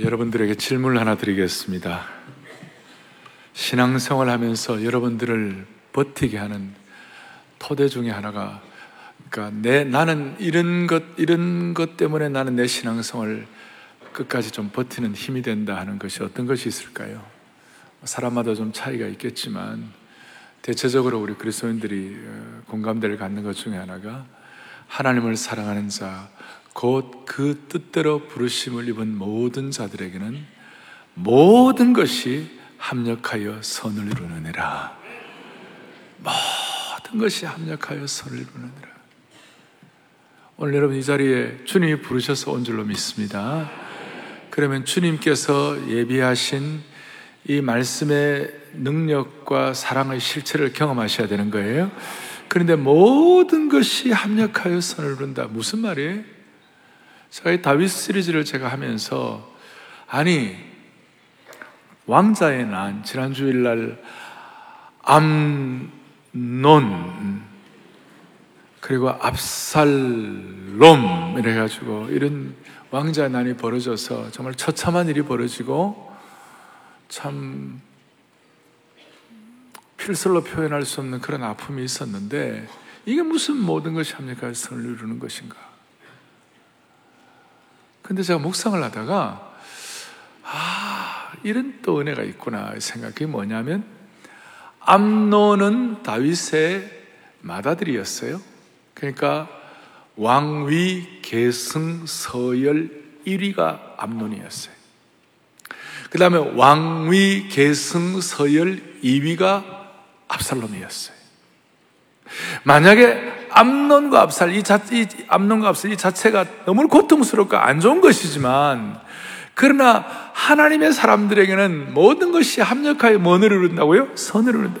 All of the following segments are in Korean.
여러분들에게 질문을 하나 드리겠습니다. 신앙생활 하면서 여러분들을 버티게 하는 토대 중에 하나가 그러니까 내 나는 이런 것 이런 것 때문에 나는 내 신앙생활 끝까지 좀 버티는 힘이 된다 하는 것이 어떤 것이 있을까요? 사람마다 좀 차이가 있겠지만 대체적으로 우리 그리스도인들이 어, 공감대를 갖는 것 중에 하나가 하나님을 사랑하는 자, 곧 그 뜻대로 부르심을 입은 모든 자들에게는 모든 것이 합력하여 선을 이루느니라. 모든 것이 합력하여 선을 이루느니라. 오늘 여러분 이 자리에 주님이 부르셔서 온 줄로 믿습니다. 그러면 주님께서 예비하신 이 말씀의 능력과 사랑의 실체를 경험하셔야 되는 거예요. 그런데 모든 것이 합력하여 선을 이룬다. 무슨 말이에요? 제가 이 다윗 시리즈를 제가 하면서 아니 왕자의 난 지난 주일날 암논 그리고 압살롬 이래 가지고 이런 왕자의 난이 벌어져서 정말 처참한 일이 벌어지고 참 필설로 표현할 수 없는 그런 아픔이 있었는데 이게 무슨 모든 것이 합니까? 선을 이루는 것인가? 근데 제가 묵상을 하다가 아 이런 또 은혜가 있구나 생각이 뭐냐면 암노는 다윗의 맏아들이었어요. 그러니까 왕위 계승 서열 1위가 암논이었어요. 그 다음에 왕위 계승 서열 2위가 압살롬이었어요. 만약에 암론과 압살, 이, 자, 이 암론과 압살 이 자체가 너무 고통스럽고 안 좋은 것이지만, 그러나 하나님의 사람들에게는 모든 것이 합력하여 뭐를 이룬다고요? 선을 이룬다.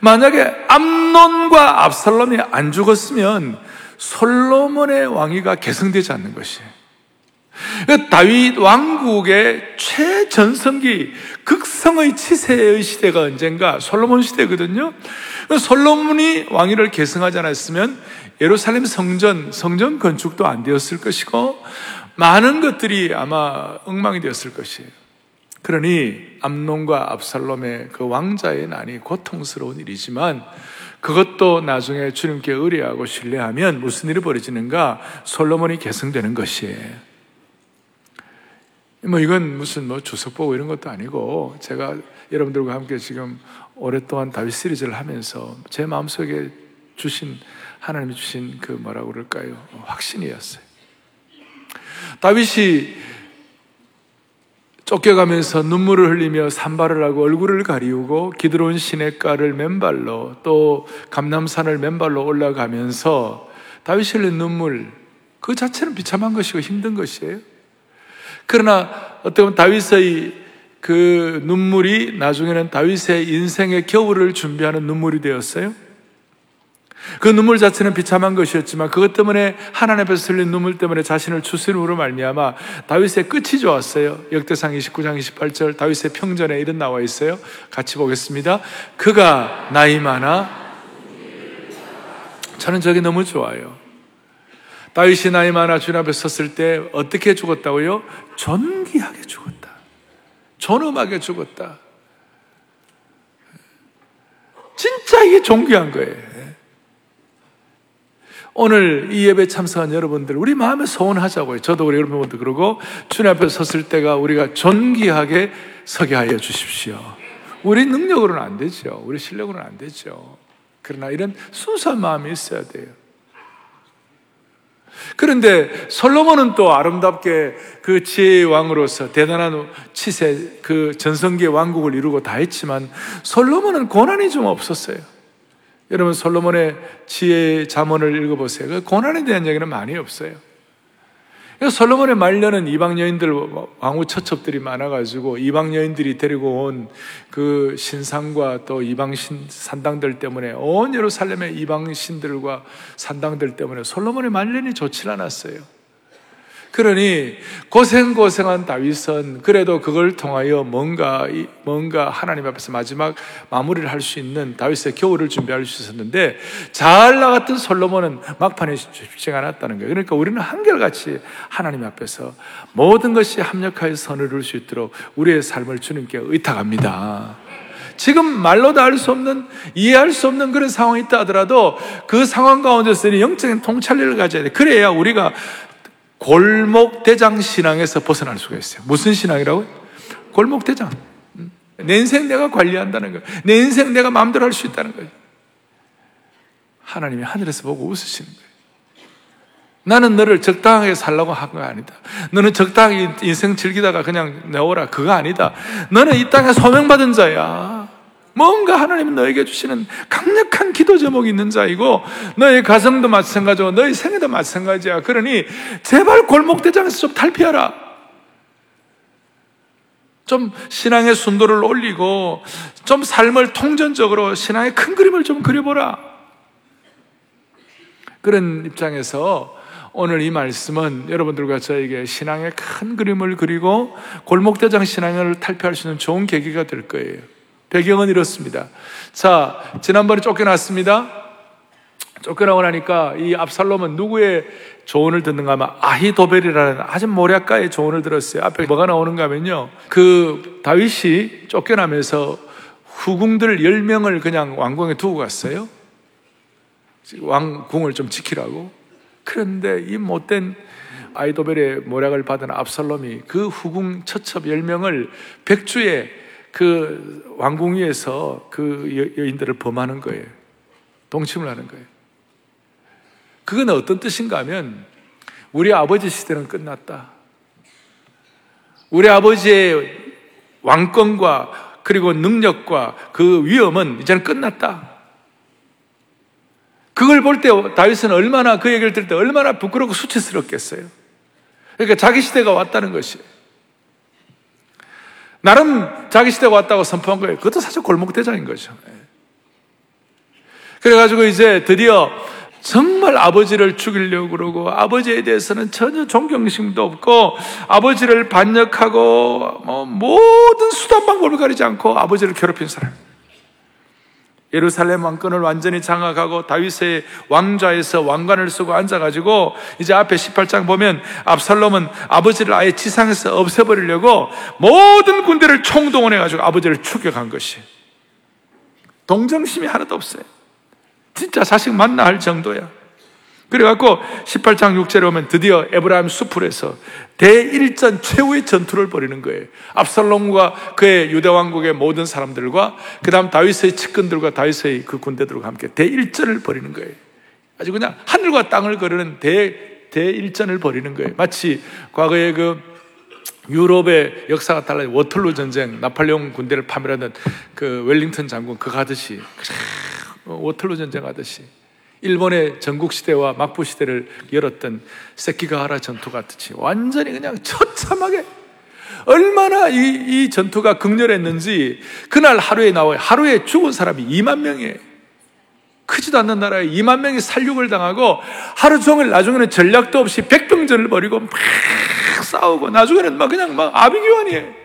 만약에 암론과 압살롬이 안 죽었으면 솔로몬의 왕위가 계승되지 않는 것이에요. 그러니까 다윗 왕국의 최전성기 극성의 치세의 시대가 언젠가 솔로몬 시대거든요. 그러니까 솔로몬이 왕위를 계승하지 않았으면 예루살렘 성전 성전 건축도 안 되었을 것이고 많은 것들이 아마 엉망이 되었을 것이에요. 그러니 암론과 압살롬의 그 왕자의 난이 고통스러운 일이지만 그것도 나중에 주님께 의뢰하고 신뢰하면 무슨 일이 벌어지는가? 솔로몬이 계승되는 것이에요. 뭐 이건 무슨 뭐 주석 보고 이런 것도 아니고 제가 여러분들과 함께 지금 오랫동안 다윗 시리즈를 하면서 제 마음속에 주신 하나님이 주신 그 뭐라고 그럴까요? 확신이었어요. 다윗이 쫓겨가면서 눈물을 흘리며 산발을 하고 얼굴을 가리우고 기드론 시냇가를 맨발로 또 감남산을 맨발로 올라가면서 다윗이 흘린 눈물 그 자체는 비참한 것이고 힘든 것이에요. 그러나 어떻게 보면 다윗의 그 눈물이 나중에는 다윗의 인생의 겨울을 준비하는 눈물이 되었어요. 그 눈물 자체는 비참한 것이었지만 그것 때문에 하나님 앞에서 흘린 눈물 때문에 자신을 추스름으로 말미암아 다윗의 끝이 좋았어요. 역대상 29장 28절 다윗의 평전에 이런 나와 있어요. 같이 보겠습니다. 그가 나이 많아 저는 저게 너무 좋아요. 다윗이 나이 많아 주님 앞에 섰을 때 어떻게 죽었다고요? 존귀하게 죽었다. 존엄하게 죽었다. 진짜 이게 존귀한 거예요. 오늘 이 예배 참석한 여러분들, 우리 마음에 소원하자고요. 저도 우리 여러분들 그러고, 주님 앞에 섰을 때가 우리가 존귀하게 서게 하여 주십시오. 우리 능력으로는 안 되죠. 우리 실력으로는 안 되죠. 그러나 이런 순수한 마음이 있어야 돼요. 그런데 솔로몬은 또 아름답게 그 지혜의 왕으로서 대단한 치세, 그 전성기의 왕국을 이루고 다 했지만 솔로몬은 고난이 좀 없었어요. 여러분 솔로몬의 지혜 자문을 읽어보세요. 그 고난에 대한 얘기는 많이 없어요. 솔로몬의 말년은 이방 여인들 왕후 처첩들이 많아가지고 이방 여인들이 데리고 온 그 신상과 또 이방 신 산당들 때문에 온 예루살렘의 이방 신들과 산당들 때문에 솔로몬의 말년이 좋지 않았어요. 그러니 고생고생한 다윗은 그래도 그걸 통하여 뭔가 뭔가 하나님 앞에서 마지막 마무리를 할 수 있는 다윗의 겨울을 준비할 수 있었는데 잘 나갔던 솔로몬은 막판에 쉽지 않았다는 거예요. 그러니까 우리는 한결같이 하나님 앞에서 모든 것이 합력하여 선을 이룰 수 있도록 우리의 삶을 주님께 의탁합니다. 지금 말로도 알수 없는, 이해할 수 없는 그런 상황이 있다 하더라도 그 상황 가운데서 영적인 통찰력을 가져야 돼. 그래야 우리가 골목대장 신앙에서 벗어날 수가 있어요. 무슨 신앙이라고? 골목대장. 내 인생 내가 관리한다는 거예요. 내 인생 내가 마음대로 할 수 있다는 거예요. 하나님이 하늘에서 보고 웃으시는 거예요. 나는 너를 적당하게 살라고 한 거 아니다. 너는 적당히 인생 즐기다가 그냥 내오라. 그거 아니다. 너는 이 땅에 소명받은 자야. 뭔가 하나님은 너에게 주시는 강력한 기도 제목이 있는 자이고 너의 가정도 마찬가지고 너의 생애도 마찬가지야. 그러니 제발 골목대장에서 좀 탈피하라. 좀 신앙의 순도를 올리고 좀 삶을 통전적으로 신앙의 큰 그림을 좀 그려보라. 그런 입장에서 오늘 이 말씀은 여러분들과 저에게 신앙의 큰 그림을 그리고 골목대장 신앙을 탈피할 수 있는 좋은 계기가 될 거예요. 배경은 이렇습니다. 자, 지난번에 쫓겨났습니다. 쫓겨나고 나니까 이 압살롬은 누구의 조언을 듣는가 하면 아히도벨이라는 아주 모략가의 조언을 들었어요. 앞에 뭐가 나오는가 하면요. 그 다윗이 쫓겨나면서 후궁들 10명을 그냥 왕궁에 두고 갔어요. 왕궁을 좀 지키라고. 그런데 이 못된 아이도벨의 모략을 받은 압살롬이 그 후궁 처첩 10명을 백주에 그 왕궁 위에서 그 여인들을 범하는 거예요. 동침을 하는 거예요. 그건 어떤 뜻인가 하면 우리 아버지 시대는 끝났다. 우리 아버지의 왕권과 그리고 능력과 그 위험은 이제는 끝났다. 그걸 볼 때 다윗은 얼마나 그 얘기를 들을 때 얼마나 부끄럽고 수치스럽겠어요. 그러니까 자기 시대가 왔다는 것이에요. 나름 자기 시대가 왔다고 선포한 거예요. 그것도 사실 골목대장인 거죠. 예. 그래가지고 이제 드디어 정말 아버지를 죽이려고 그러고 아버지에 대해서는 전혀 존경심도 없고 아버지를 반역하고 뭐 모든 수단 방법을 가리지 않고 아버지를 괴롭힌 사람. 예루살렘 왕권을 완전히 장악하고 다윗의 왕좌에서 왕관을 쓰고 앉아가지고 이제 앞에 18장 보면 압살롬은 아버지를 아예 지상에서 없애버리려고 모든 군대를 총동원해가지고 아버지를 추격한 것이 동정심이 하나도 없어요. 진짜 자식 만나 할 정도야. 그래갖고 18장 6절에 오면 드디어 에브라임 수풀에서 대일전 최후의 전투를 벌이는 거예요. 압살롬과 그의 유대 왕국의 모든 사람들과 그 다음 다윗의 측근들과 다윗의 그 군대들과 함께 대일전을 벌이는 거예요. 아주 그냥 하늘과 땅을 거르는 대, 대일전을 벌이는 거예요. 마치 과거에 그 유럽의 역사가 달라요. 워털루 전쟁, 나팔레옹 군대를 파멸하는 그 웰링턴 장군 그거 하듯이 워털루 전쟁 하듯이 일본의 전국시대와 막부시대를 열었던 세키가하라 전투 같이 완전히 그냥 처참하게 얼마나 이, 이 전투가 극렬했는지 그날 하루에 나와 하루에 죽은 사람이 2만 명이에요. 크지도 않는 나라에 2만 명이 살육을 당하고 하루 종일 나중에는 전략도 없이 백병전을 벌이고 막 싸우고 나중에는 막 그냥 막 아비규환이에요.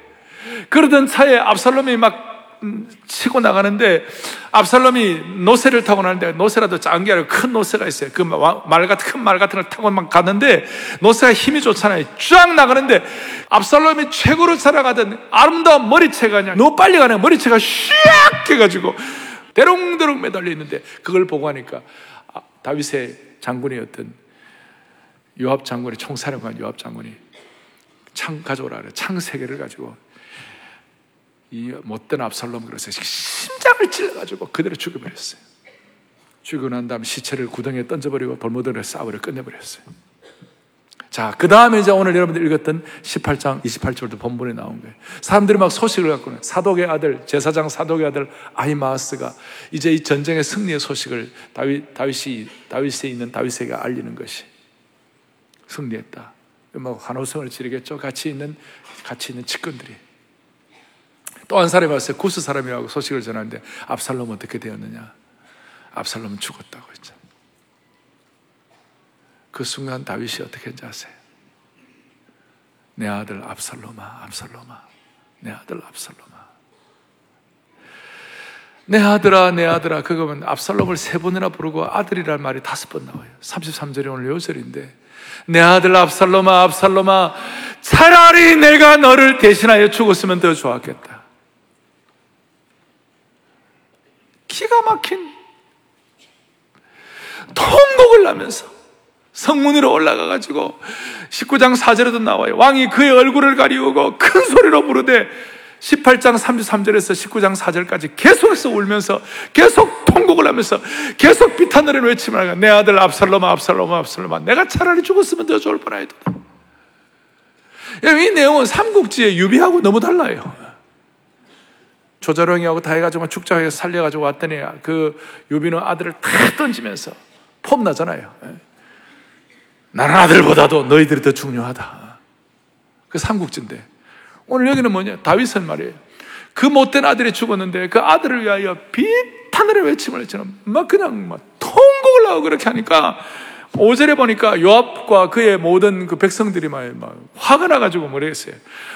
그러던 차에 압살롬이 막 치고 나가는데 압살롬이 노새를 타고 나는데 노새라도 작은 게 아니라 큰 노새가 있어요. 그 말 같은 큰 말 같은 걸 타고 막 갔는데 노새가 힘이 좋잖아요. 쫙 나가는데 압살롬이 최고로 살아가던 아름다운 머리채가 그냥 너무 빨리 가네. 머리채가 슉 해가지고 대롱대롱 매달려 있는데 그걸 보고 하니까 아, 다윗의 장군이었던 요압 장군의 총사령관 요압 장군이 창 가져오라 그래. 창 세 개를 가지고 이 못된 압살롬 그래서 심장을 찔러가지고 그대로 죽여버렸어요. 죽고 난 다음 시체를 구덩이에 던져버리고 돌무더기에 싸버려 끝내버렸어요. 자, 그 다음에 이제 오늘 여러분들 읽었던 18장 28절도 본문에 나온 거예요. 사람들이 막 소식을 갖고는 사독의 아들, 제사장 사독의 아들 아히마스가 이제 이 전쟁의 승리의 소식을 다윗, 다윗이, 다윗에 있는 다윗에게 알리는 것이 승리했다. 뭐 환호성을 지르겠죠. 같이 있는, 같이 있는 측근들이. 또 한 사람이 왔어요. 구스 사람이라고 소식을 전하는데 압살롬 어떻게 되었느냐? 압살롬은 죽었다고 했죠. 그 순간 다윗이 어떻게 했는지 아세요? 내 아들 압살롬아, 압살롬아, 내 아들 압살롬아. 내 아들아, 내 아들아, 그거면 압살롬을 세 번이나 부르고 아들이란 말이 다섯 번 나와요. 33절이 오늘 요절인데. 내 아들 압살롬아, 압살롬아, 차라리 내가 너를 대신하여 죽었으면 더 좋았겠다. 기가 막힌 통곡을 하면서 성문으로 올라가가지고 19장 4절에도 나와요. 왕이 그의 얼굴을 가리우고 큰 소리로 부르되 18장 33절에서 19장 4절까지 계속해서 울면서 계속 통곡을 하면서 계속 비탄노래를 외치며 내 아들 압살롬아 압살롬아 압살롬아 내가 차라리 죽었으면 더 좋을 뻔하였다. 이 내용은 삼국지의 유비하고 너무 달라요. 조자룡이하고 다 해가지고 축장에서 살려가지고 왔더니 그 유비는 아들을 다 던지면서 폼나잖아요. 나는 아들보다도 너희들이 더 중요하다. 그 삼국지인데 오늘 여기는 뭐냐? 다윗은 말이에요. 그 못된 아들이 죽었는데 그 아들을 위하여 비탄을 외침을 했잖아. 막 그냥 막 통곡을 하고 그렇게 하니까 5절에 보니까 요압과 그의 모든 그 백성들이 막, 막 화가 나가지고 뭐랬어요.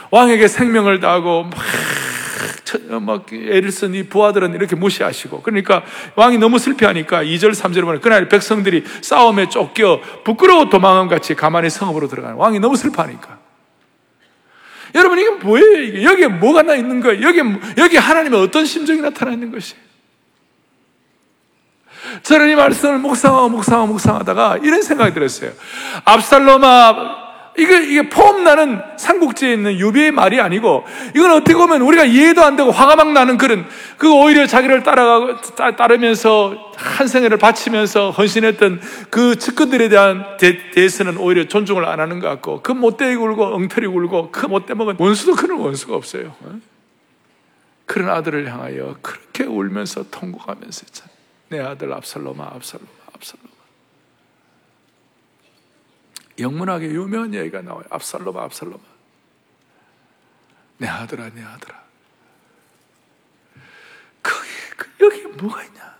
왕에게 생명을 다하고 막, 막 애를 쓴이 부하들은 이렇게 무시하시고 그러니까 왕이 너무 슬퍼하니까 2절 3절에 보면 그날 백성들이 싸움에 쫓겨 부끄러워 도망함 같이 가만히 성읍으로 들어가는 왕이 너무 슬퍼하니까 여러분 이게 뭐예요? 이게 여기에 뭐가 나 있는 거예요? 여기 여기 하나님의 어떤 심정이 나타나 있는 것이? 저는 이 말씀을 묵상하고 묵상하고 묵상하다가 이런 생각이 들었어요. 압살롬아 이게, 이게 포함나는 삼국지에 있는 유비의 말이 아니고, 이건 어떻게 보면 우리가 이해도 안 되고 화가 막 나는 그런, 그 오히려 자기를 따라가고, 따 르면서 한 생애를 바치면서 헌신했던 그 측근들에 대한 대, 대해서는 오히려 존중을 안 하는 것 같고, 그 못되게 굴고, 엉터리 굴고, 그 못돼 먹은 원수도 그런 원수가 없어요. 어? 그런 아들을 향하여 그렇게 울면서 통곡하면서 내 아들 압살롬아, 압살롬아, 압살롬아. 영문학에 유명한 얘기가 나와요. 압살롬아, 압살롬아. 내 아들아, 내 아들아. 거기, 그, 여기 뭐가 있냐?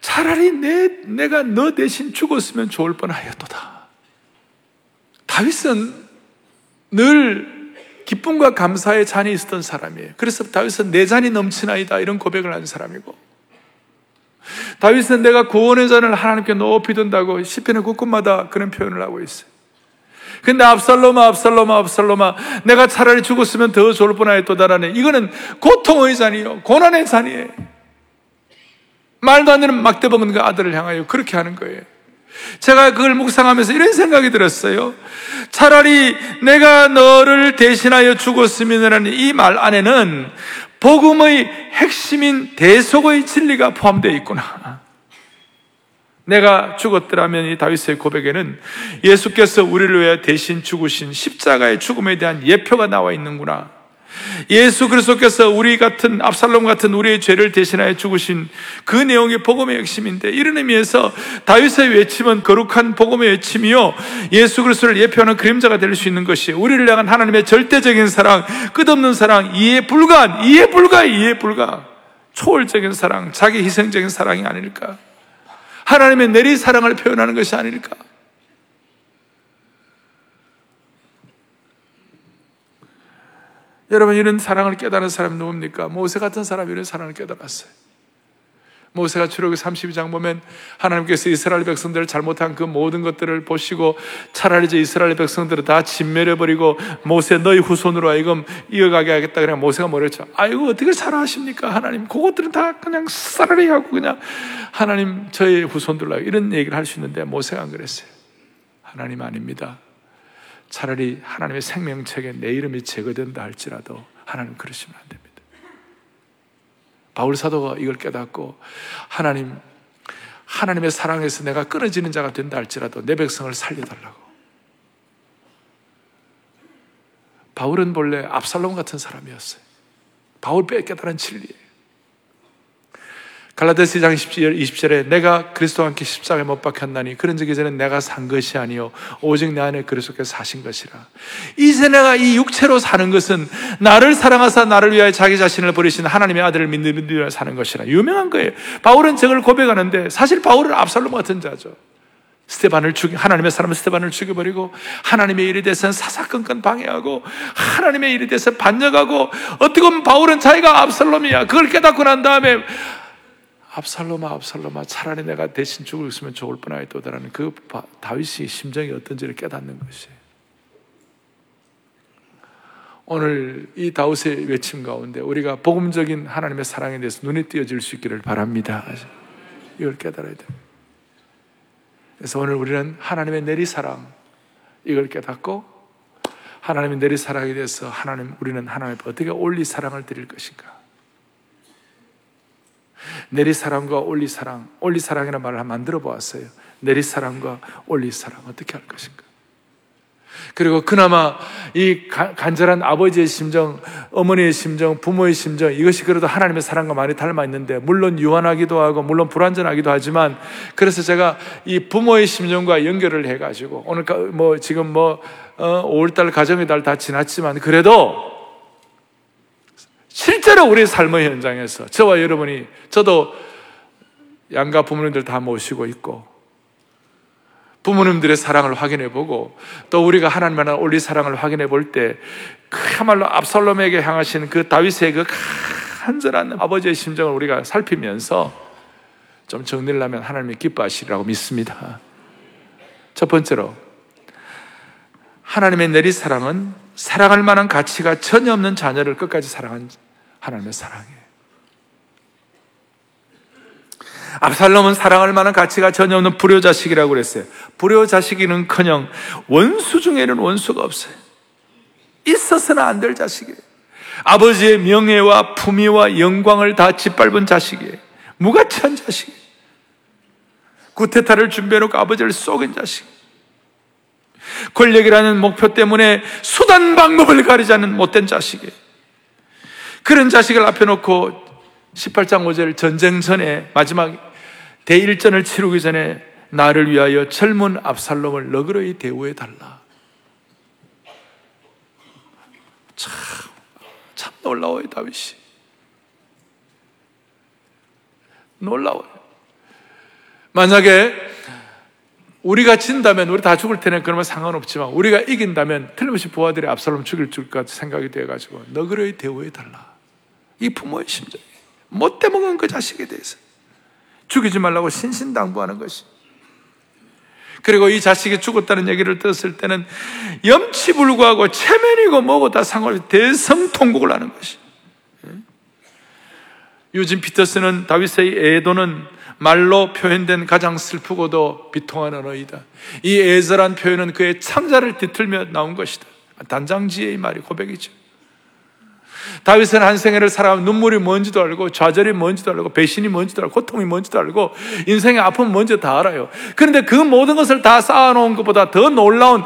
차라리 내, 내가 너 대신 죽었으면 좋을 뻔 하였도다. 다윗은 늘 기쁨과 감사의 잔이 있었던 사람이에요. 그래서 다윗은 내 잔이 넘치나이다 이런 고백을 한 사람이고 다윗은 내가 구원의 잔을 하나님께 높이 든다고 시편의 곳곳마다 그런 표현을 하고 있어요. 근데 압살롬아, 압살롬아, 압살롬아, 내가 차라리 죽었으면 더 좋을 뻔하였도다라는 이거는 고통의 잔이요, 고난의 잔이에요. 말도 안 되는 막대먹은 그 아들을 향하여 그렇게 하는 거예요. 제가 그걸 묵상하면서 이런 생각이 들었어요. 차라리 내가 너를 대신하여 죽었으면이라는 이 말 안에는 복음의 핵심인 대속의 진리가 포함되어 있구나. 내가 죽었더라면 이 다윗의 고백에는 예수께서 우리를 위해 대신 죽으신 십자가의 죽음에 대한 예표가 나와 있는구나. 예수 그리스도께서 우리 같은 압살롬 같은 우리의 죄를 대신하여 죽으신 그 내용이 복음의 핵심인데 이런 의미에서 다윗의 외침은 거룩한 복음의 외침이요 예수 그리스도를 예표하는 그림자가 될 수 있는 것이 우리를 향한 하나님의 절대적인 사랑, 끝없는 사랑, 이해 불가, 이해 불가, 이해 불가, 초월적인 사랑, 자기 희생적인 사랑이 아닐까? 하나님의 내리 사랑을 표현하는 것이 아닐까? 여러분 이런 사랑을 깨달은 사람이 누굽니까? 모세 같은 사람이 이런 사랑을 깨달았어요. 모세가 출애굽 32장 보면 하나님께서 이스라엘 백성들을 잘못한 그 모든 것들을 보시고 차라리 저 이스라엘 백성들을 다 진멸해 버리고 모세 너희 후손으로 하여금 이어가게 하겠다 그냥 모세가 뭐랬죠? 아이고 어떻게 살아하십니까 하나님? 그것들은 다 그냥 싸라리 하고 그냥 하나님 저희 후손들로 이런 얘기를 할 수 있는데 모세가 안 그랬어요. 하나님 아닙니다. 차라리 하나님의 생명책에 내 이름이 제거된다 할지라도 하나님 그러시면 안 됩니다. 바울 사도가 이걸 깨닫고 하나님 하나님의 사랑에서 내가 끊어지는 자가 된다 할지라도 내 백성을 살려달라고. 바울은 본래 압살롬 같은 사람이었어요. 바울 빼 깨달은 진리예요. 갈라디아서 2장 20절에 내가 그리스도와 함께 십자가에 못 박혔나니 그런 적이 전에 내가 산 것이 아니요 오직 내 안에 그리스도께서 사신 것이라. 이제 내가 이 육체로 사는 것은 나를 사랑하사 나를 위하여 자기 자신을 버리신 하나님의 아들을 믿는 믿으며 사는 것이라. 유명한 거예요. 바울은 저걸 고백하는데 사실 바울은 압살롬 같은 자죠. 스테반을 죽이, 하나님의 사람 스테반을 죽여버리고, 하나님의 일에 대해서는 사사건건 방해하고, 하나님의 일에 대해서 반역하고, 어떻게 보면 바울은 자기가 압살롬이야. 그걸 깨닫고 난 다음에, 압살롬아, 압살롬아, 차라리 내가 대신 죽었으면 좋을 뻔하였도다라는 그 다윗의 심정이 어떤지를 깨닫는 것이에요. 오늘 이 다윗의 외침 가운데 우리가 복음적인 하나님의 사랑에 대해서 눈에 띄어질 수 있기를 바랍니다. 이걸 깨달아야 됩니다. 그래서 오늘 우리는 하나님의 내리사랑 이걸 깨닫고 하나님의 내리사랑에 대해서 하나님 우리는 하나님 어떻게 올리 사랑을 드릴 것인가? 내리사랑과 올리사랑, 올리사랑이라는 말을 만들어 보았어요. 내리사랑과 올리사랑 어떻게 할 것인가? 그리고 그나마 이 간절한 아버지의 심정, 어머니의 심정, 부모의 심정, 이것이 그래도 하나님의 사랑과 많이 닮아 있는데, 물론 유한하기도 하고, 물론 불완전하기도 하지만, 그래서 제가 이 부모의 심정과 연결을 해가지고, 오늘 뭐 지금 뭐, 어, 5월달 가정의 달 다 지났지만, 그래도 실제로 우리 삶의 현장에서 저와 여러분이, 저도 양가 부모님들 다 모시고 있고, 부모님들의 사랑을 확인해 보고 또 우리가 하나님 하나 올리 사랑을 확인해 볼 때 그야말로 압살롬에게 향하신 그 다윗의 그 간절한 아버지의 심정을 우리가 살피면서 좀 정리를 하면 하나님이 기뻐하시리라고 믿습니다. 첫 번째로 하나님의 내리 사랑은 사랑할 만한 가치가 전혀 없는 자녀를 끝까지 사랑한 하나님의 사랑이에요. 압살롬은 사랑할 만한 가치가 전혀 없는 불효 자식이라고 그랬어요. 불효 자식이는 커녕 원수 중에는 원수가 없어요. 있어서는 안 될 자식이에요. 아버지의 명예와 품위와 영광을 다 짓밟은 자식이에요. 무가치한 자식이에요. 구테타를 준비해놓고 아버지를 쏘긴 자식. 권력이라는 목표 때문에 수단 방법을 가리지 않는 못된 자식이에요. 그런 자식을 앞에 놓고 18장 5절 전쟁 전에 마지막 대일전을 치르기 전에 나를 위하여 젊은 압살롬을 너그러이 대우해 달라. 참, 참 놀라워요, 다윗이. 놀라워요. 만약에 우리가 진다면 우리 다 죽을 테는 그러면 상관없지만 우리가 이긴다면 틀림없이 부하들이 압살롬 죽일 줄까 생각이 돼가지고 너그러이 대우해 달라. 이 부모의 심정이 못돼 먹은 그 자식에 대해서. 죽이지 말라고 신신당부하는 것이. 그리고 이 자식이 죽었다는 얘기를 들었을 때는 염치불구하고 체면이고 뭐고 다 상관없이 대성통곡을 하는 것이. 예? 유진 피터스는 다윗의 애도는 말로 표현된 가장 슬프고도 비통한 언어이다. 이 애절한 표현은 그의 창자를 뒤틀며 나온 것이다. 단장지의 말이 고백이죠. 다윗은 한 생애를 살아가면 눈물이 뭔지도 알고 좌절이 뭔지도 알고 배신이 뭔지도 알고 고통이 뭔지도 알고 인생의 아픔이 뭔지 다 알아요. 그런데 그 모든 것을 다 쌓아놓은 것보다 더 놀라운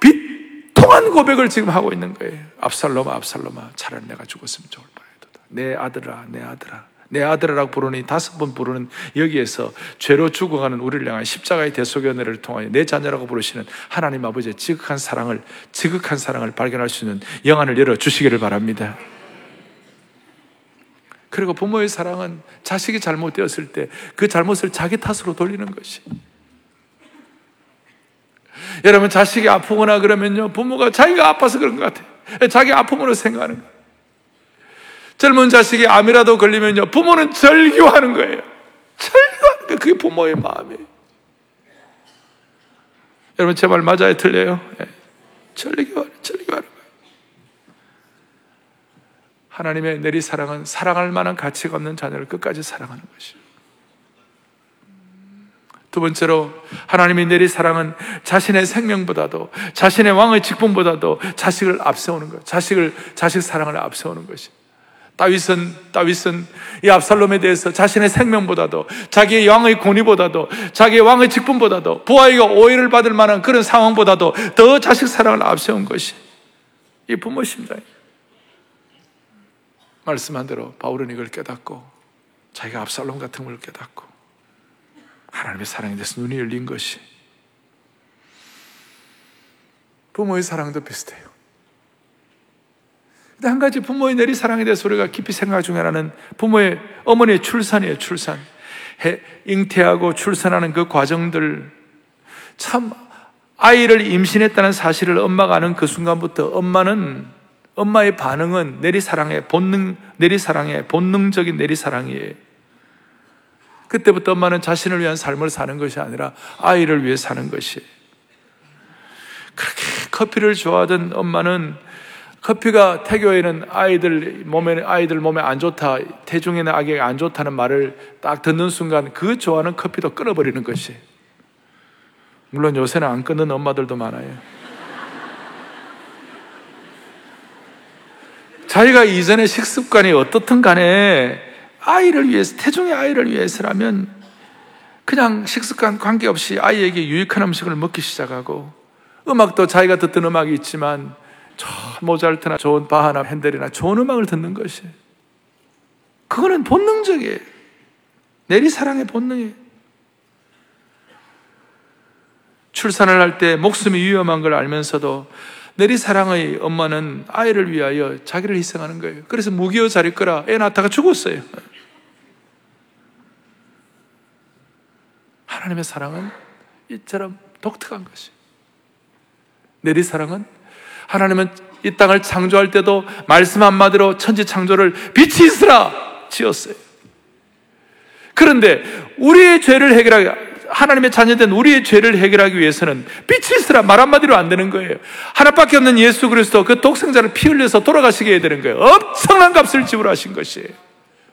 비통한 고백을 지금 하고 있는 거예요. 압살롬아 압살롬아 차라리 내가 죽었으면 좋을 뻔했다. 내 아들아 내 아들아 내 아들이라고 부르니 다섯 번 부르는 여기에서 죄로 죽어가는 우리를 향한 십자가의 대속의 은혜를 통하여 내 자녀라고 부르시는 하나님 아버지의 지극한 사랑을 지극한 사랑을 발견할 수 있는 영안을 열어 주시기를 바랍니다. 그리고 부모의 사랑은 자식이 잘못되었을 때 그 잘못을 자기 탓으로 돌리는 것이. 여러분, 자식이 아프거나 그러면요, 부모가 자기가 아파서 그런 것 같아요. 자기 아픔으로 생각하는 거예요. 젊은 자식이 암이라도 걸리면요, 부모는 절규하는 거예요. 절규하는 거예요. 그게 부모의 마음이에요. 여러분, 제 말 맞아요? 틀려요? 네. 절규하는, 절규하는 하나님의 내리 사랑은 사랑할 만한 가치가 없는 자녀를 끝까지 사랑하는 것이에요. 두 번째로 하나님의 내리 사랑은 자신의 생명보다도 자신의 왕의 직분보다도 자식을 앞세우는 것, 자식을 자식 사랑을 앞세우는 것이. 다윗은 다윗은 이 압살롬에 대해서 자신의 생명보다도 자기의 왕의 권위보다도 자기의 왕의 직분보다도 부하에게 오해를 받을 만한 그런 상황보다도 더 자식 사랑을 앞세운 것이 이 부모 심장이에요. 말씀한 대로 바울은 이걸 깨닫고 자기가 압살롬 같은 걸 깨닫고 하나님의 사랑에 대해서 눈이 열린 것이 부모의 사랑도 비슷해요. 근데 한 가지 부모의 내리 사랑에 대해서 우리가 깊이 생각 중에 하나는 부모의 어머니의 출산이에요, 출산. 해, 잉태하고 출산하는 그 과정들 참 아이를 임신했다는 사실을 엄마가 아는 그 순간부터 엄마는 엄마의 반응은 내리사랑의 본능, 내리사랑의 본능적인 내리사랑이에요. 그때부터 엄마는 자신을 위한 삶을 사는 것이 아니라 아이를 위해 사는 것이. 그렇게 커피를 좋아하던 엄마는 커피가 태교에는 아이들 몸에 아이들 몸에 안 좋다, 태중에는 아기가 안 좋다는 말을 딱 듣는 순간 그 좋아하는 커피도 끊어버리는 것이. 물론 요새는 안 끊는 엄마들도 많아요. 자기가 이전에 식습관이 어떻든 간에 아이를 위해서, 태중의 아이를 위해서라면 그냥 식습관 관계없이 아이에게 유익한 음식을 먹기 시작하고 음악도 자기가 듣던 음악이 있지만 저 모잘트나 좋은 바하나 핸델이나 좋은 음악을 듣는 것이 그거는 본능적이에요. 내리사랑의 본능이에요. 출산을 할 때 목숨이 위험한 걸 알면서도 내리사랑의 엄마는 아이를 위하여 자기를 희생하는 거예요. 그래서 무기여 자릴 거라 애 낳다가 죽었어요. 하나님의 사랑은 이처럼 독특한 것이. 내리사랑은 하나님은 이 땅을 창조할 때도 말씀 한마디로 천지 창조를 빛이 있으라 지었어요. 그런데 우리의 죄를 해결하기, 하나님의 자녀된 우리의 죄를 해결하기 위해서는 빛이 있으라 말 한마디로 안 되는 거예요. 하나밖에 없는 예수 그리스도 그 독생자를 피 흘려서 돌아가시게 해야 되는 거예요. 엄청난 값을 지불하신 것이에요.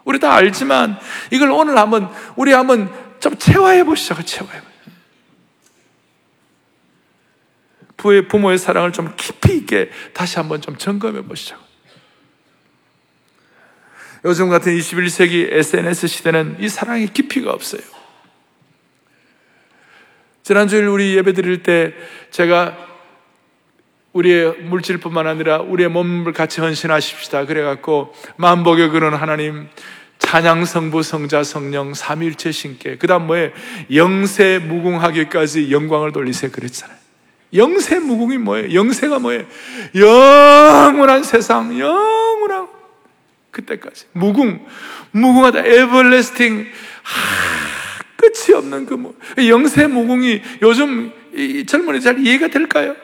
우리 다 알지만 이걸 오늘 한번 우리 한번 좀 체화해 보시죠. 체화해 보시죠. 부의 부모의 사랑을 좀 깊이 있게 다시 한번 좀 점검해 보시죠. 요즘 같은 21세기 SNS 시대는 이 사랑의 깊이가 없어요. 지난주일 우리 예배 드릴 때 제가 우리의 물질뿐만 아니라 우리의 몸을 같이 헌신하십시다. 그래갖고 만복에 그런 하나님 찬양 성부 성자 성령 삼일체 신께 그다음 뭐에 영세 무궁하기까지 영광을 돌리세 그랬잖아요. 영세 무궁이 뭐예요? 영세가 뭐예요? 영원한 세상, 영원한 그때까지 무궁, 무궁하다, 에버레스팅, 끝이 없는 그 뭐, 영세 무궁이 요즘 이 젊은이 잘 이해가 될까요?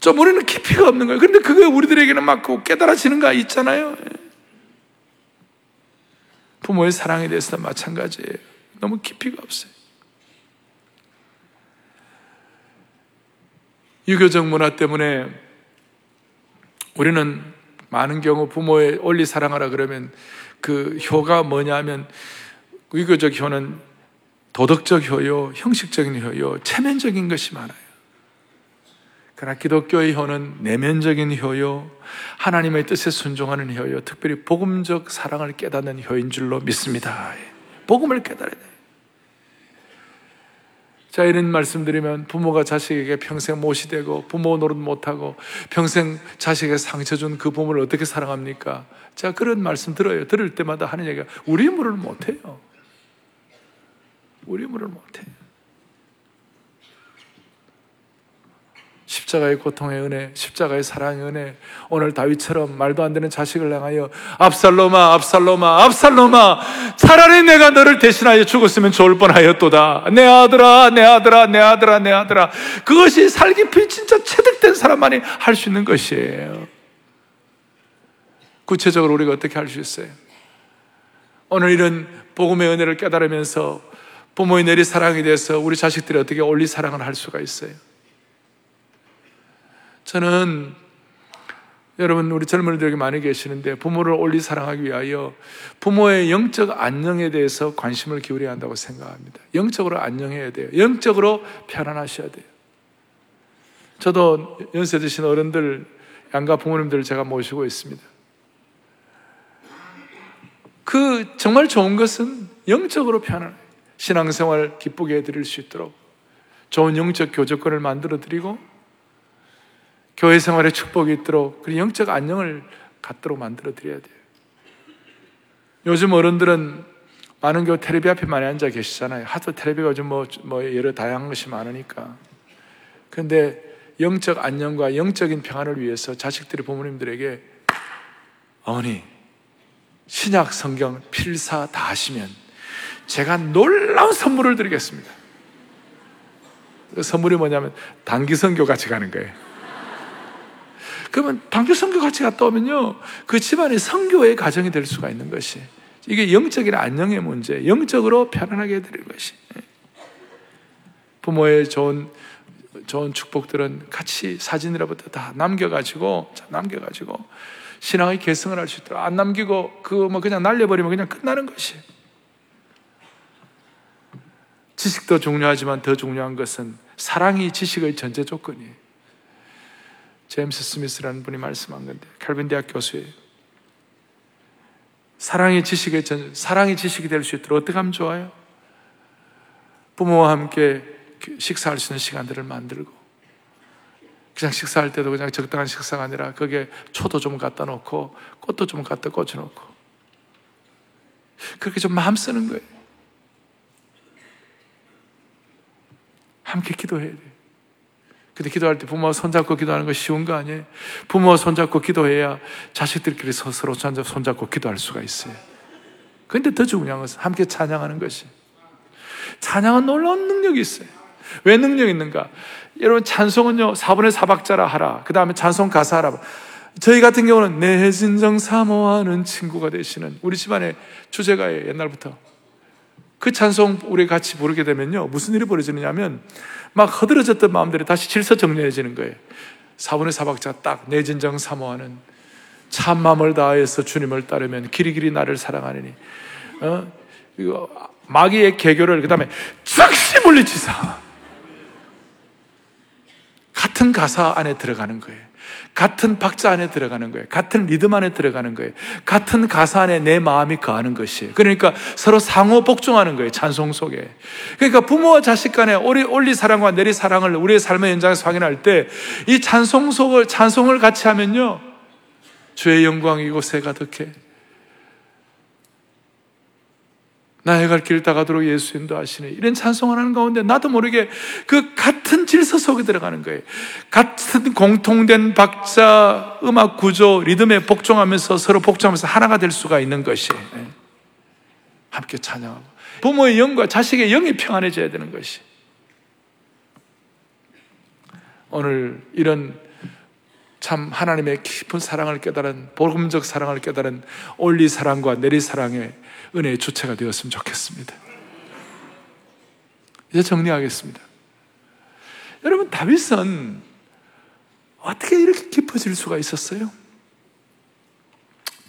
좀 우리는 깊이가 없는 거예요. 그런데 그게 우리들에게는 막 깨달아지는 거 있잖아요. 부모의 사랑에 대해서도 마찬가지예요. 너무 깊이가 없어요. 유교적 문화 때문에 우리는 많은 경우 부모의 원리 사랑하라 그러면 그 효가 뭐냐면 유교적 효는 도덕적 효요, 형식적인 효요, 체면적인 것이 많아요. 그러나 기독교의 효는 내면적인 효요, 하나님의 뜻에 순종하는 효요, 특별히 복음적 사랑을 깨닫는 효인 줄로 믿습니다. 복음을 깨달아야 돼요. 자, 이런 말씀드리면 부모가 자식에게 평생 못이 되고 부모 노릇 못하고 평생 자식에게 상처 준 그 부모를 어떻게 사랑합니까? 자, 그런 말씀 들어요. 들을 때마다 하는 얘기가 우리 물을 못해요. 우리 물을 못해요. 십자가의 고통의 은혜, 십자가의 사랑의 은혜, 오늘 다윗처럼 말도 안 되는 자식을 향하여 압살로마, 압살로마, 압살로마, 차라리 내가 너를 대신하여 죽었으면 좋을 뻔하였도다. 내 아들아, 내 아들아, 내 아들아, 내 아들아. 그것이 살기피 진짜 체득된 사람만이 할 수 있는 것이에요. 구체적으로 우리가 어떻게 할 수 있어요? 오늘 이런 복음의 은혜를 깨달으면서 부모의 내리 사랑에 대해서 우리 자식들이 어떻게 올리 사랑을 할 수가 있어요? 저는 여러분 우리 젊은이들에게 많이 계시는데 부모를 올리 사랑하기 위하여 부모의 영적 안녕에 대해서 관심을 기울여야 한다고 생각합니다. 영적으로 안녕해야 돼요. 영적으로 편안하셔야 돼요. 저도 연세 드신 어른들 양가 부모님들 제가 모시고 있습니다. 그 정말 좋은 것은 영적으로 편안해 신앙생활 기쁘게 해드릴 수 있도록 좋은 영적 교조권을 만들어 드리고 교회 생활에 축복이 있도록 그리고 영적 안녕을 갖도록 만들어 드려야 돼요. 요즘 어른들은 많은 교회 텔레비 앞에 많이 앉아 계시잖아요. 하도 텔레비가 요즘 뭐, 뭐 여러 다양한 것이 많으니까. 그런데 영적 안녕과 영적인 평안을 위해서 자식들이 부모님들에게 어머니, 신약 성경 필사 다 하시면 제가 놀라운 선물을 드리겠습니다. 그 선물이 뭐냐면 단기 선교 같이 가는 거예요. 그러면 단기 선교 같이 갔다 오면요. 그 집안이 선교의 가정이 될 수가 있는 것이. 이게 영적인 안녕의 문제, 영적으로 편안하게 해드리는 것이. 부모의 좋은, 좋은 축복들은 같이 사진이라부터 다 남겨가지고, 남겨가지고, 신앙의 개성을 할 수 있도록 안 남기고, 그거 뭐 그냥 날려버리면 그냥 끝나는 것이. 지식도 중요하지만 더 중요한 것은 사랑이 지식의 전제 조건이에요. 제임스 스미스라는 분이 말씀한 건데, 칼빈 대학 교수예요. 사랑이 지식의 전, 사랑이 지식이 될 수 있도록 어떻게 하면 좋아요? 부모와 함께 식사할 수 있는 시간들을 만들고, 그냥 식사할 때도 그냥 적당한 식사가 아니라 거기에 초도 좀 갖다 놓고, 꽃도 좀 갖다 꽂혀놓고, 그렇게 좀 마음 쓰는 거예요. 함께 기도해야 돼요. 근데 기도할 때 부모와 손잡고 기도하는 거 쉬운 거 아니에요? 부모와 손잡고 기도해야 자식들끼리 서로 손잡고 기도할 수가 있어요. 근데 더 중요한 것은 함께 찬양하는 것이. 찬양은 놀라운 능력이 있어요. 왜 능력이 있는가? 여러분, 찬송은요, 4분의 4박자라 하라. 그 다음에 찬송 가사 하라. 저희 같은 경우는 내 진정 사모하는 친구가 되시는 우리 집안의 주제가예요, 옛날부터. 그 찬송 우리 같이 부르게 되면요, 무슨 일이 벌어지느냐면, 막 허들어졌던 마음들이 다시 질서 정리해지는 거예요. 사분의 사박자 딱 내 진정 사모하는 참마음을 다해서 주님을 따르면 길이 길이 나를 사랑하느니 어? 이거 마귀의 개교를 그 다음에 즉시 물리치사 같은 가사 안에 들어가는 거예요. 같은 박자 안에 들어가는 거예요. 같은 리듬 안에 들어가는 거예요. 같은 가사 안에 내 마음이 거하는 것이에요. 그러니까 서로 상호 복종하는 거예요. 찬송 속에. 그러니까 부모와 자식 간에 올리, 올리 사랑과 내리 사랑을 우리의 삶의 현장에서 확인할 때 이 찬송 속을, 찬송을 같이 하면요. 주의 영광이 이곳에 가득해. 나의 갈길 다가도록 예수 인도하시네. 이런 찬송을 하는 가운데 나도 모르게 그 같은 질서 속에 들어가는 거예요. 같은 공통된 박자, 음악 구조, 리듬에 복종하면서 서로 복종하면서 하나가 될 수가 있는 것이 네. 함께 찬양하고 부모의 영과 자식의 영이 평안해져야 되는 것이 오늘 이런 참 하나님의 깊은 사랑을 깨달은 복음적 사랑을 깨달은 올리 사랑과 내리 사랑의 은혜의 주체가 되었으면 좋겠습니다. 이제 정리하겠습니다. 여러분, 다윗은 어떻게 이렇게 깊어질 수가 있었어요?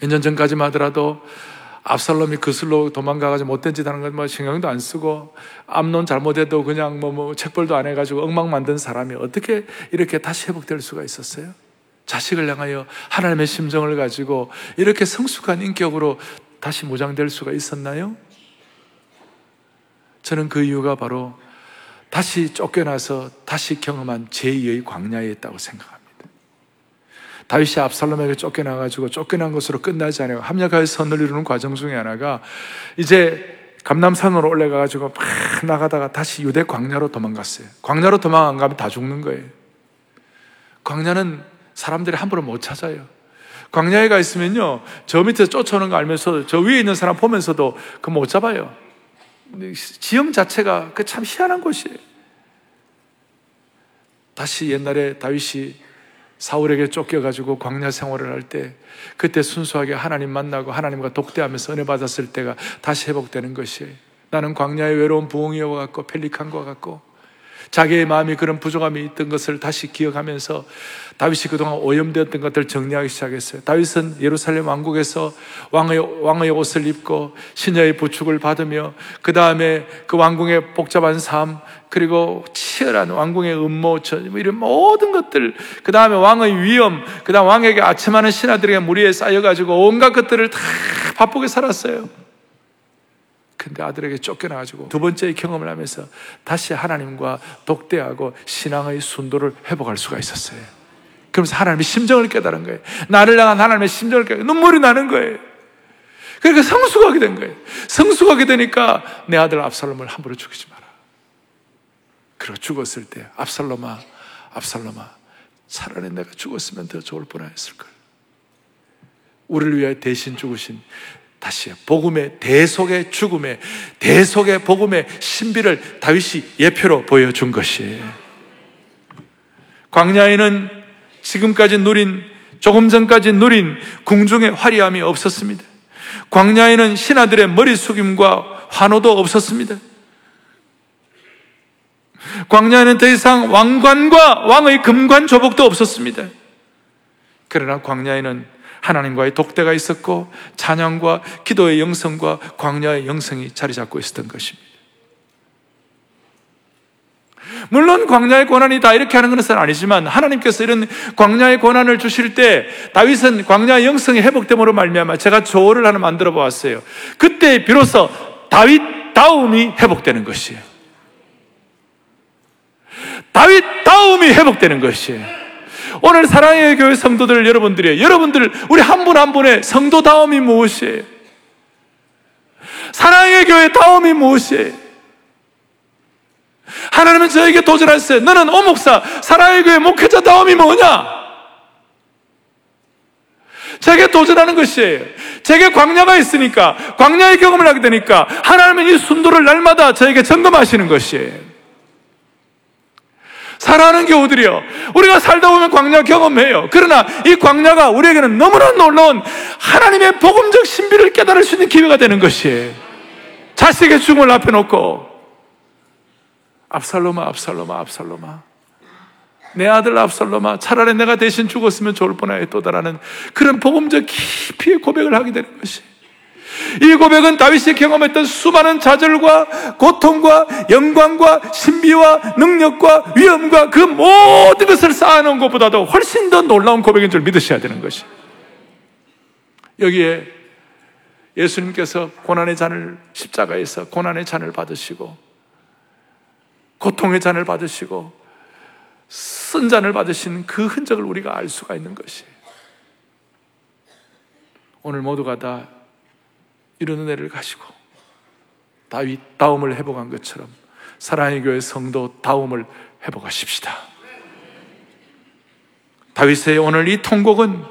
몇 년 전까지만 하더라도 압살롬이 그슬로 도망가가지고 못된 짓 하는 건뭐 신경도 안 쓰고 암론 잘못해도 그냥 뭐, 뭐 책벌도 안 해가지고 엉망 만든 사람이 어떻게 이렇게 다시 회복될 수가 있었어요? 자식을 향하여 하나님의 심정을 가지고 이렇게 성숙한 인격으로 다시 무장될 수가 있었나요? 저는 그 이유가 바로 다시 쫓겨나서 다시 경험한 제2의 광야에 있다고 생각합니다. 다윗이 압살롬에게 쫓겨나가지고 쫓겨난 것으로 끝나지 않아요. 합력하여 선을 이루는 과정 중에 하나가 이제 감남산으로 올라가가지고 막 나가다가 다시 유대 광야로 도망갔어요. 광야로 도망 안 가면 다 죽는 거예요. 광야는 사람들이 함부로 못 찾아요. 광야에 가 있으면요, 저 밑에서 쫓아오는 거 알면서 저 위에 있는 사람 보면서도 그 못 잡아요. 지형 자체가 그 참 희한한 곳이에요. 다시 옛날에 다윗이 사울에게 쫓겨가지고 광야 생활을 할 때, 그때 순수하게 하나님 만나고 하나님과 독대하면서 은혜 받았을 때가 다시 회복되는 것이에요. 나는 광야의 외로운 부엉이와 같고 펠리칸과 같고 자기의 마음이 그런 부족함이 있던 것을 다시 기억하면서 다윗이 그동안 오염되었던 것들을 정리하기 시작했어요. 다윗은 예루살렘 왕국에서 왕의, 왕의 옷을 입고 신녀의 부축을 받으며 그 다음에 그 왕궁의 복잡한 삶 그리고 치열한 왕궁의 음모 뭐 이런 모든 것들 그 다음에 왕의 위험 그 다음 왕에게 아침하는 신하들에게 무리에 쌓여가지고 온갖 것들을 다 바쁘게 살았어요. 근데 아들에게 쫓겨나가지고 두 번째 경험을 하면서 다시 하나님과 독대하고 신앙의 순도를 회복할 수가 있었어요. 그러면서 하나님의 심정을 깨달은 거예요. 나를 향한 하나님의 심정을 깨달은 눈물이 나는 거예요. 그러니까 성숙하게 된 거예요. 성숙하게 되니까 내 아들 압살롬을 함부로 죽이지 마라. 그리고 죽었을 때 압살롬아, 압살롬아, 차라리 내가 죽었으면 더 좋을 뻔했을 걸. 우리를 위해 대신 죽으신 다시 복음의 대속의 죽음의 대속의 복음의 신비를 다윗이 예표로 보여준 것이에요. 광야에는 지금까지 누린 조금 전까지 누린 궁중의 화려함이 없었습니다. 광야에는 신하들의 머리 숙임과 환호도 없었습니다. 광야에는 더 이상 왕관과 왕의 금관 조복도 없었습니다. 그러나 광야에는 하나님과의 독대가 있었고 찬양과 기도의 영성과 광야의 영성이 자리 잡고 있었던 것입니다. 물론 광야의 고난이 다 이렇게 하는 것은 아니지만 하나님께서 이런 광야의 고난을 주실 때 다윗은 광야의 영성이 회복됨으로 말미암아 제가 조를 하나 만들어 보았어요. 그때 비로소 다윗 다움이 회복되는 것이에요. 다윗 다움이 회복되는 것이에요. 오늘 사랑의 교회 성도들 여러분들이 여러분들 우리 한 분한 한 분의 성도 다움이 무엇이에요? 사랑의 교회 다움이 무엇이에요? 하나님은 저에게 도전하셨어요. 너는 오목사 사랑의 교회 목회자 다움이 뭐냐? 제게 도전하는 것이에요. 제게 광야가 있으니까 광야의 경험을 하게 되니까 하나님은 이 순도를 날마다 저에게 점검하시는 것이에요. 사랑하는 교우들이요. 우리가 살다 보면 광야 경험해요. 그러나 이 광야가 우리에게는 너무나 놀라운 하나님의 복음적 신비를 깨달을 수 있는 기회가 되는 것이에요. 자식의 죽음을 앞에 놓고 압살로마, 압살로마, 압살로마. 내 아들 압살로마, 차라리 내가 대신 죽었으면 좋을 뻔하였도다라는 그런 복음적 깊이의 고백을 하게 되는 것이. 이 고백은 다윗이 경험했던 수많은 좌절과 고통과 영광과 신비와 능력과 위엄과 그 모든 것을 쌓아놓은 것보다도 훨씬 더 놀라운 고백인 줄 믿으셔야 되는 것이. 여기에 예수님께서 고난의 잔을 십자가에서 고난의 잔을 받으시고 고통의 잔을 받으시고 쓴 잔을 받으신 그 흔적을 우리가 알 수가 있는 것이에요. 오늘 모두가 다 이런 은혜를 가지고 다윗 다움을 회복한 것처럼 사랑의 교회 성도 다움을 회복하십시다. 다윗의 오늘 이 통곡은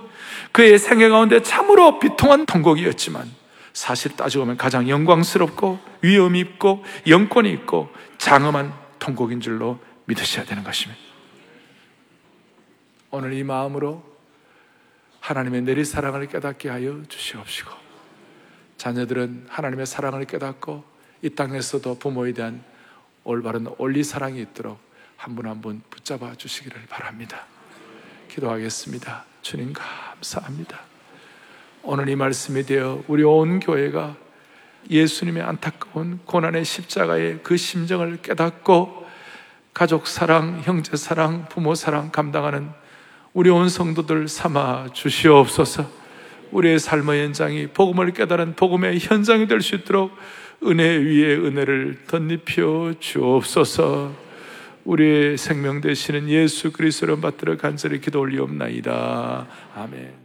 그의 생애 가운데 참으로 비통한 통곡이었지만 사실 따지고 보면 가장 영광스럽고 위엄이 있고 영권이 있고 장엄한 통곡인 줄로 믿으셔야 되는 것입니다. 오늘 이 마음으로 하나님의 내리 사랑을 깨닫게 하여 주시옵시고 자녀들은 하나님의 사랑을 깨닫고 이 땅에서도 부모에 대한 올바른 원리 사랑이 있도록 한 분 한 분 붙잡아 주시기를 바랍니다. 기도하겠습니다. 주님 감사합니다. 오늘 이 말씀이 되어 우리 온 교회가 예수님의 안타까운 고난의 십자가의 그 심정을 깨닫고 가족 사랑, 형제 사랑, 부모 사랑 감당하는 우리 온 성도들 삼아 주시옵소서. 우리의 삶의 현장이 복음을 깨달은 복음의 현장이 될 수 있도록 은혜 위에 은혜를 덧입혀 주옵소서. 우리의 생명 되시는 예수 그리스도를 받들어 간절히 기도 올리옵나이다. 아멘.